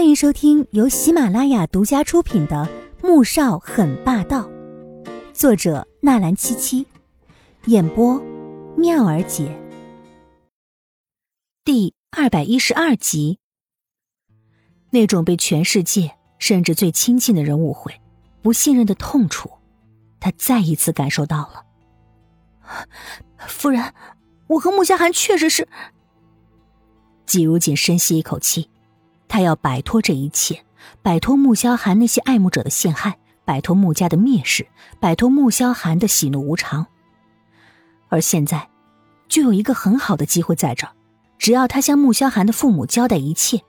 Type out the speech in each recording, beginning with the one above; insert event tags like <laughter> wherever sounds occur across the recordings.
欢迎收听由喜马拉雅独家出品的《穆少很霸道》，作者纳兰七七，演播妙儿姐。第二百一十二集，那种被全世界甚至最亲近的人误会、不信任的痛楚，他再一次感受到了。夫人，我和穆家涵确实是。季如锦深吸一口气。他要摆脱这一切，摆脱穆萧寒那些爱慕者的陷害，摆脱穆家的蔑视，摆脱穆萧寒的喜怒无常。而现在，就有一个很好的机会在这儿，只要他向穆萧寒的父母交代一切。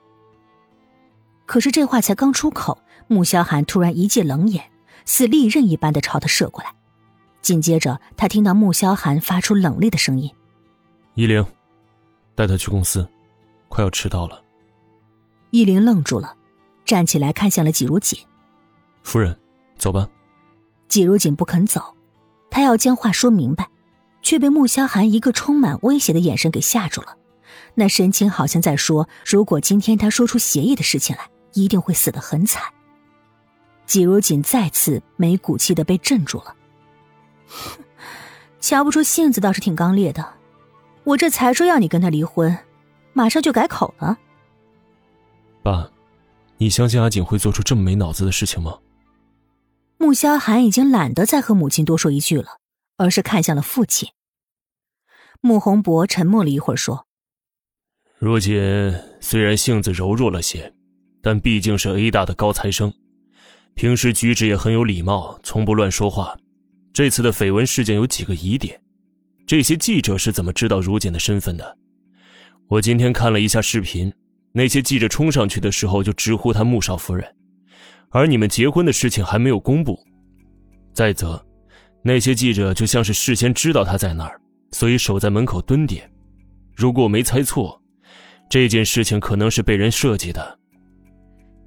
可是这话才刚出口，穆萧寒突然一记冷眼，似利刃一般的朝他射过来。紧接着，他听到穆萧寒发出冷厉的声音：“依灵，带他去公司，快要迟到了。”依灵愣住了，站起来看向了季如锦。夫人，走吧。季如锦不肯走，他要将话说明白，却被穆萧寒一个充满威胁的眼神给吓住了。那神情好像在说：“如果今天他说出协议的事情来，一定会死得很惨。”季如锦再次没骨气的被镇住了。<laughs> 瞧不出性子倒是挺刚烈的，我这才说要你跟他离婚，马上就改口了。爸，你相信阿锦会做出这么没脑子的事情吗？穆萧寒已经懒得再和母亲多说一句了，而是看向了父亲。穆宏博沉默了一会儿，说：“如锦虽然性子柔弱了些，但毕竟是 A 大的高材生，平时举止也很有礼貌，从不乱说话。这次的绯闻事件有几个疑点，这些记者是怎么知道如锦的身份的？我今天看了一下视频。”那些记者冲上去的时候就直呼他穆少夫人，而你们结婚的事情还没有公布。再则，那些记者就像是事先知道他在那儿，所以守在门口蹲点。如果我没猜错，这件事情可能是被人设计的。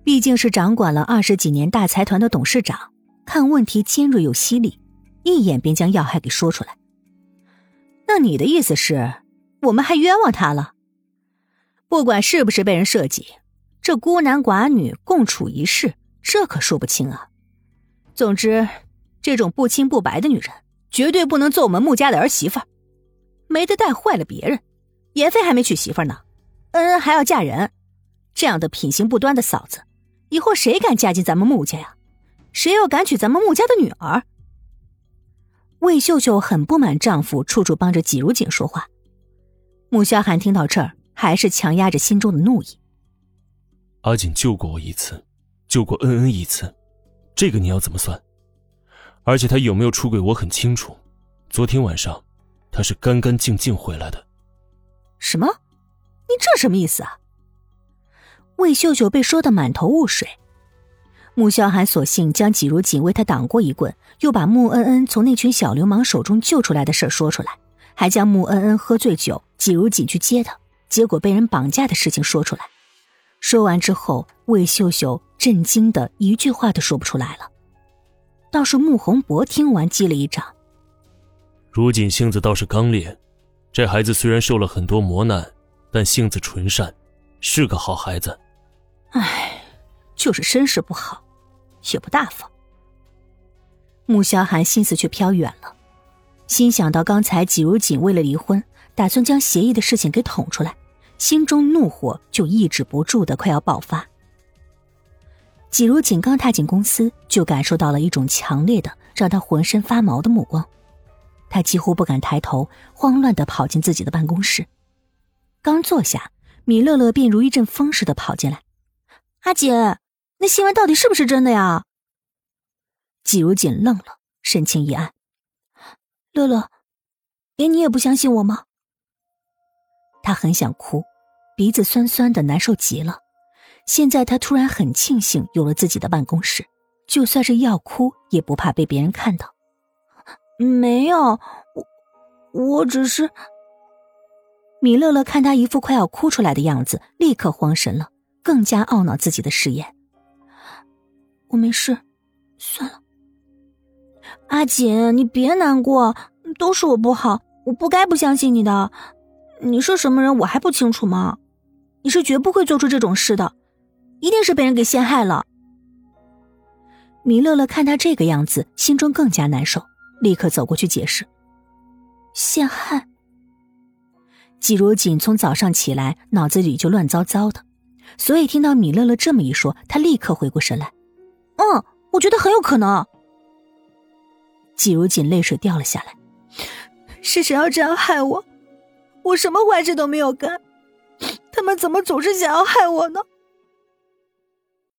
毕竟是掌管了二十几年大财团的董事长，看问题尖锐又犀利，一眼便将要害给说出来。那你的意思是，我们还冤枉他了？不管是不是被人设计，这孤男寡女共处一室，这可说不清啊。总之，这种不清不白的女人，绝对不能做我们穆家的儿媳妇，没得带坏了别人。严飞还没娶媳妇呢，恩恩还要嫁人，这样的品行不端的嫂子，以后谁敢嫁进咱们穆家呀？谁又敢娶咱们穆家的女儿？魏秀秀很不满丈夫处处帮着季如锦说话。穆萧寒听到这儿。还是强压着心中的怒意。阿锦救过我一次，救过恩恩一次，这个你要怎么算？而且他有没有出轨，我很清楚。昨天晚上，他是干干净净回来的。什么？你这什么意思啊？魏秀秀被说的满头雾水。穆萧寒索性将季如锦为他挡过一棍，又把穆恩恩从那群小流氓手中救出来的事说出来，还将穆恩恩喝醉酒，季如锦去接他。结果被人绑架的事情说出来，说完之后，魏秀秀震惊的一句话都说不出来了。倒是穆宏博听完击了一掌。如锦性子倒是刚烈，这孩子虽然受了很多磨难，但性子纯善，是个好孩子。唉，就是身世不好，也不大方。穆萧寒心思却飘远了，心想到刚才季如锦为了离婚，打算将协议的事情给捅出来。心中怒火就抑制不住的快要爆发。季如锦刚踏进公司，就感受到了一种强烈的、让他浑身发毛的目光，他几乎不敢抬头，慌乱的跑进自己的办公室。刚坐下，米乐乐便如一阵风似的跑进来：“阿锦，那新闻到底是不是真的呀？”季如锦愣了，神情一暗：“乐乐，连你也不相信我吗？”他很想哭，鼻子酸酸的，难受极了。现在他突然很庆幸有了自己的办公室，就算是要哭也不怕被别人看到。没有，我我只是……米乐乐看他一副快要哭出来的样子，立刻慌神了，更加懊恼自己的誓言。我没事，算了。阿锦，你别难过，都是我不好，我不该不相信你的。你是什么人，我还不清楚吗？你是绝不会做出这种事的。一定是被人给陷害了。米乐乐看他这个样子，心中更加难受，立刻走过去解释：“陷害。”季如锦从早上起来，脑子里就乱糟糟的，所以听到米乐乐这么一说，他立刻回过神来：“嗯，我觉得很有可能。”季如锦泪水掉了下来：“ <laughs> 是谁要这样害我？我什么坏事都没有干，他们怎么总是想要害我呢？”